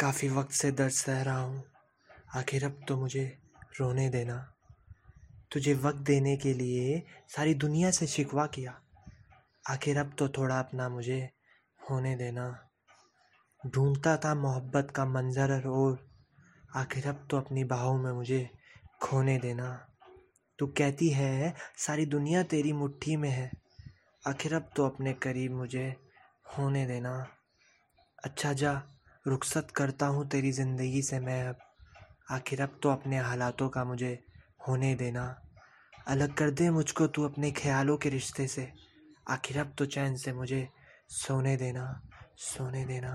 काफ़ी वक्त से दर्द सह रहा हूँ। आखिर अब तो मुझे रोने देना। तुझे वक्त देने के लिए सारी दुनिया से शिकवा किया। आखिर अब तो थोड़ा अपना मुझे होने देना। ढूंढता था मोहब्बत का मंजर और आखिर अब तो अपनी बाहों में मुझे खोने देना। तू कहती है, सारी दुनिया तेरी मुट्ठी में है। आखिर अब तो अपने करीब मुझे होने देना। अच्छा जा। रुखसत करता हूँ तेरी ज़िंदगी से मैं अब। आखिर अब तो अपने हालातों का मुझे होने देना। अलग कर दे मुझको तू अपने ख्यालों के रिश्ते से। आखिर अब तो चैन से मुझे सोने देना सोने देना।